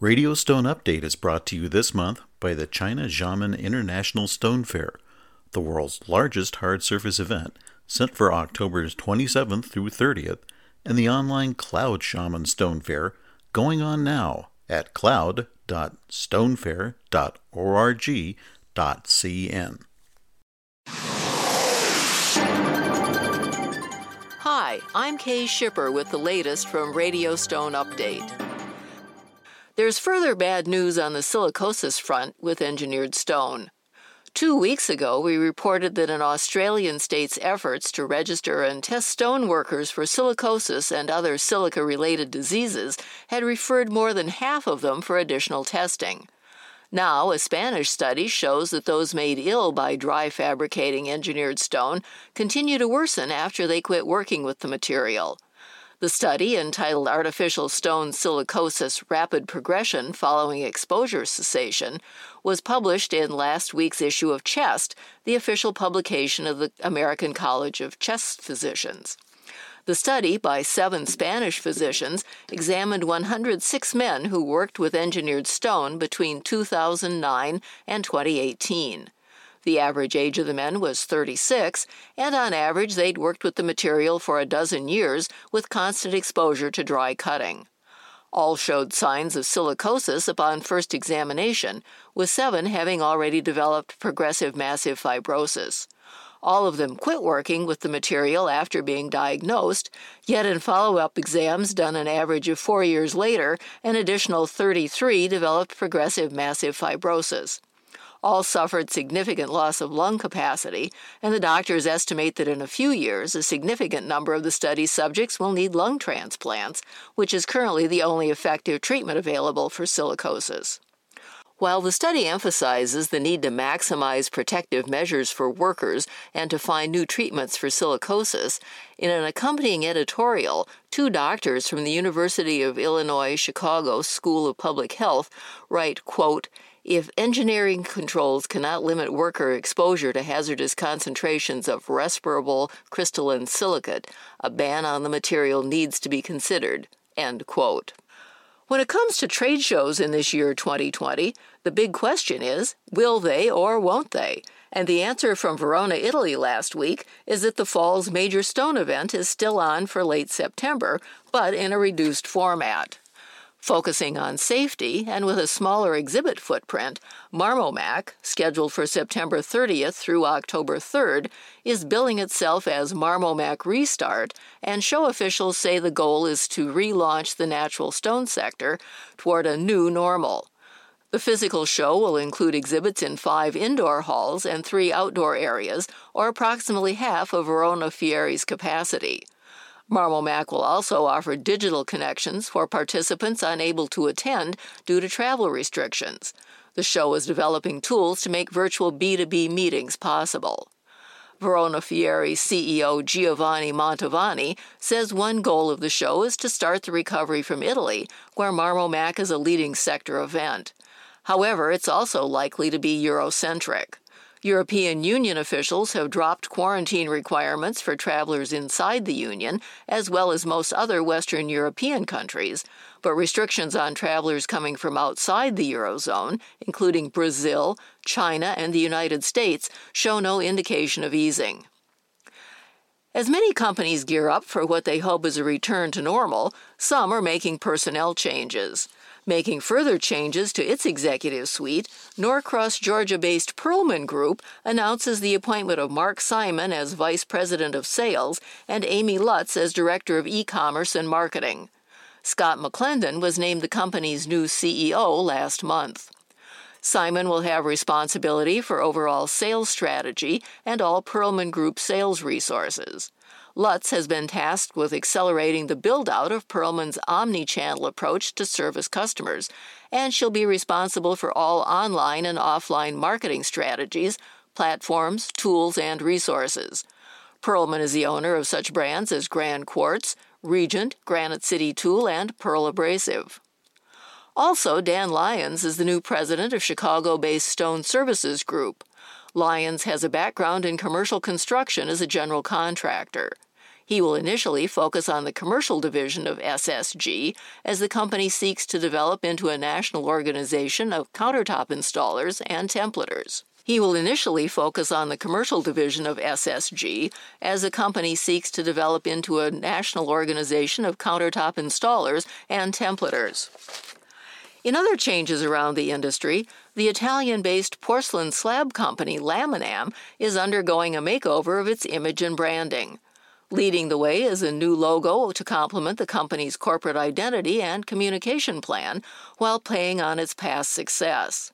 Radio Stone Update is brought to you this month by the China Xiamen International Stone Fair, the world's largest hard surface event, set for October 27th through 30th, and the online Cloud Xiamen Stone Fair, going on now at cloud.stonefair.org.cn. Hi, I'm Kay Shipper with the latest from Radio Stone Update. There's further bad news on the silicosis front with engineered stone. Two weeks ago, we reported that an Australian state's efforts to register and test stone workers for silicosis and other silica related diseases had referred more than half of them for additional testing. Now, a Spanish study shows that those made ill by dry fabricating engineered stone continue to worsen after they quit working with the material. The study, entitled Artificial Stone Silicosis Rapid Progression Following Exposure Cessation, was published in last week's issue of Chest, the official publication of the American College of Chest Physicians. The study, by seven Spanish physicians, examined 106 men who worked with engineered stone between 2009 and 2018. The average age of the men was 36, and on average, they'd worked with the material for a dozen years with constant exposure to dry cutting. All showed signs of silicosis upon first examination, with seven having already developed progressive massive fibrosis. All of them quit working with the material after being diagnosed, yet in follow up exams done an average of four years later, an additional 33 developed progressive massive fibrosis all suffered significant loss of lung capacity, and the doctors estimate that in a few years a significant number of the study's subjects will need lung transplants, which is currently the only effective treatment available for silicosis. While the study emphasizes the need to maximize protective measures for workers and to find new treatments for silicosis, in an accompanying editorial, two doctors from the University of Illinois Chicago School of Public Health write, quote, if engineering controls cannot limit worker exposure to hazardous concentrations of respirable crystalline silicate, a ban on the material needs to be considered. End quote. When it comes to trade shows in this year 2020, the big question is will they or won't they? And the answer from Verona, Italy last week is that the fall's major stone event is still on for late September, but in a reduced format. Focusing on safety and with a smaller exhibit footprint, Marmomac, scheduled for September 30th through October 3rd, is billing itself as Marmomac Restart, and show officials say the goal is to relaunch the natural stone sector toward a new normal. The physical show will include exhibits in five indoor halls and three outdoor areas, or approximately half of Veronafiere's capacity. Marmomac will also offer digital connections for participants unable to attend due to travel restrictions. The show is developing tools to make virtual B2B meetings possible. Veronafiere CEO Giovanni Mantovani says one goal of the show is to start the recovery from Italy, where Marmomac is a leading sector event. However, it's also likely to be Eurocentric. European Union officials have dropped quarantine requirements for travelers inside the Union, as well as most other Western European countries, but restrictions on travelers coming from outside the Eurozone, including Brazil, China, and the United States, show no indication of easing. As many companies gear up for what they hope is a return to normal, some are making personnel changes. Making further changes to its executive suite, Norcross Georgia based Pearlman Group announces the appointment of Mark Simon as Vice President of Sales and Amy Lutz as Director of E Commerce and Marketing. Scott McClendon was named the company's new CEO last month. Simon will have responsibility for overall sales strategy and all Pearlman Group sales resources. Lutz has been tasked with accelerating the build out of Pearlman's omni channel approach to service customers, and she'll be responsible for all online and offline marketing strategies, platforms, tools, and resources. Pearlman is the owner of such brands as Grand Quartz, Regent, Granite City Tool, and Pearl Abrasive. Also, Dan Lyons is the new president of Chicago based Stone Services Group. Lyons has a background in commercial construction as a general contractor. He will initially focus on the commercial division of SSG as the company seeks to develop into a national organization of countertop installers and templators. He will initially focus on the commercial division of SSG as the company seeks to develop into a national organization of countertop installers and templators. In other changes around the industry, the Italian based porcelain slab company Laminam is undergoing a makeover of its image and branding. Leading the way is a new logo to complement the company's corporate identity and communication plan while playing on its past success.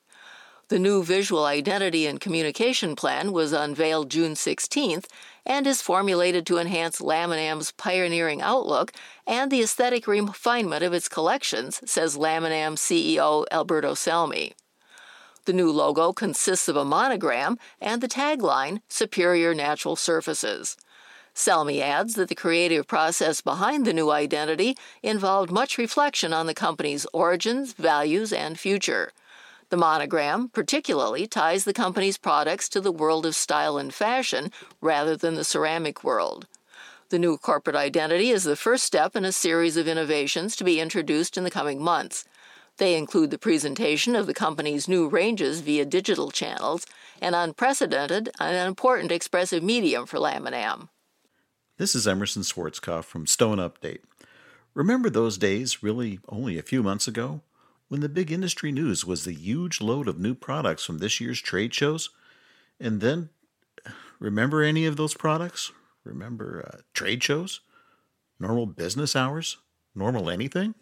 The new visual identity and communication plan was unveiled June 16th and is formulated to enhance Laminam's pioneering outlook and the aesthetic refinement of its collections, says Laminam CEO Alberto Selmi. The new logo consists of a monogram and the tagline Superior Natural Surfaces. Selmi adds that the creative process behind the new identity involved much reflection on the company's origins, values, and future. The monogram particularly ties the company's products to the world of style and fashion rather than the ceramic world. The new corporate identity is the first step in a series of innovations to be introduced in the coming months. They include the presentation of the company's new ranges via digital channels, an unprecedented and important expressive medium for Laminam. This is Emerson Schwarzkopf from Stone Update. Remember those days, really only a few months ago, when the big industry news was the huge load of new products from this year's trade shows? And then, remember any of those products? Remember uh, trade shows? Normal business hours? Normal anything?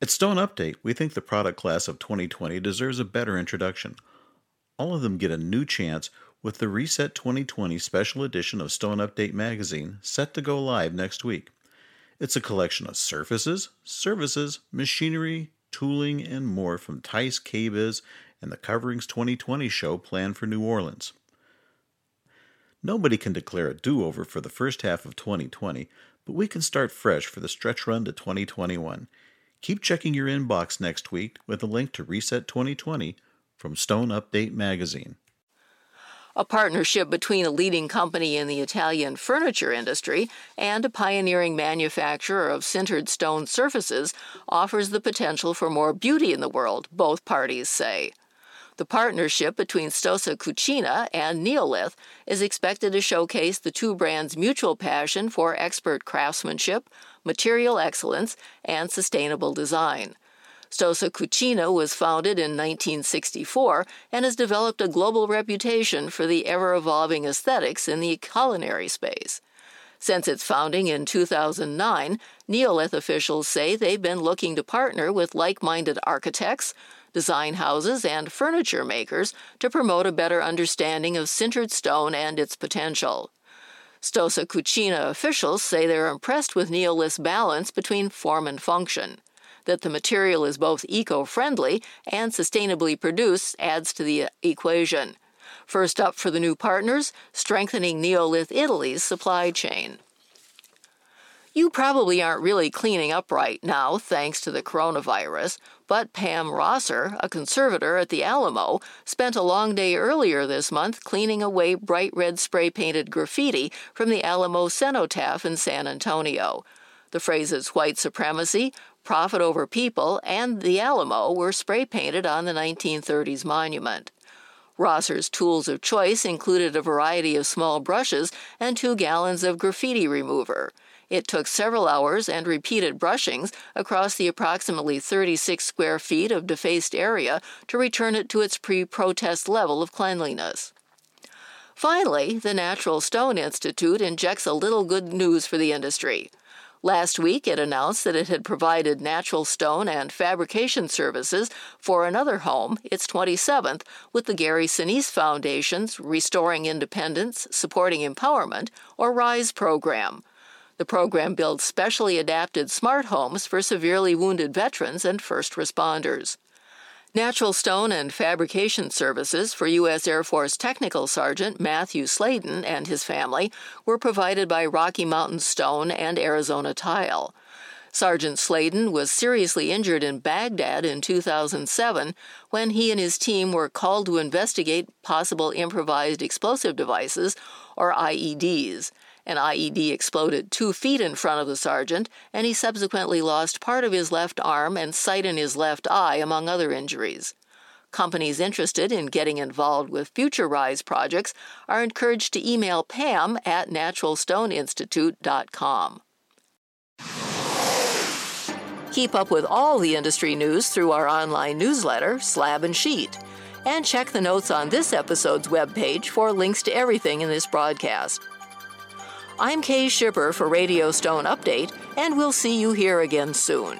At Stone Update, we think the product class of 2020 deserves a better introduction. All of them get a new chance with the Reset 2020 special edition of Stone Update magazine set to go live next week. It's a collection of surfaces, services, machinery, tooling, and more from TISE KBIS and the Coverings 2020 show planned for New Orleans. Nobody can declare a do over for the first half of 2020, but we can start fresh for the stretch run to 2021. Keep checking your inbox next week with a link to Reset 2020 from Stone Update Magazine. A partnership between a leading company in the Italian furniture industry and a pioneering manufacturer of sintered stone surfaces offers the potential for more beauty in the world, both parties say. The partnership between Stosa Cucina and Neolith is expected to showcase the two brands' mutual passion for expert craftsmanship, material excellence, and sustainable design. Stosa Cucina was founded in 1964 and has developed a global reputation for the ever evolving aesthetics in the culinary space. Since its founding in 2009, Neolith officials say they've been looking to partner with like minded architects, design houses, and furniture makers to promote a better understanding of sintered stone and its potential. Stosa Cucina officials say they're impressed with Neolith's balance between form and function that the material is both eco friendly and sustainably produced adds to the equation. First up for the new partners, strengthening Neolith Italy's supply chain. You probably aren't really cleaning up right now thanks to the coronavirus, but Pam Rosser, a conservator at the Alamo, spent a long day earlier this month cleaning away bright red spray painted graffiti from the Alamo cenotaph in San Antonio. The phrases white supremacy, Profit Over People, and the Alamo were spray painted on the 1930s monument. Rosser's tools of choice included a variety of small brushes and two gallons of graffiti remover. It took several hours and repeated brushings across the approximately 36 square feet of defaced area to return it to its pre protest level of cleanliness. Finally, the Natural Stone Institute injects a little good news for the industry. Last week, it announced that it had provided natural stone and fabrication services for another home, its 27th, with the Gary Sinise Foundation's Restoring Independence, Supporting Empowerment, or RISE program. The program builds specially adapted smart homes for severely wounded veterans and first responders. Natural stone and fabrication services for U.S. Air Force Technical Sergeant Matthew Slaydon and his family were provided by Rocky Mountain Stone and Arizona Tile. Sergeant Slaydon was seriously injured in Baghdad in 2007 when he and his team were called to investigate possible improvised explosive devices, or IEDs, An IED exploded two feet in front of the sergeant, and he subsequently lost part of his left arm and sight in his left eye, among other injuries. Companies interested in getting involved with future RISE projects are encouraged to email pam at naturalstoneinstitute.com. Keep up with all the industry news through our online newsletter, Slab and Sheet. And check the notes on this episode's webpage for links to everything in this broadcast. I'm Kay Shipper for Radio Stone Update, and we'll see you here again soon.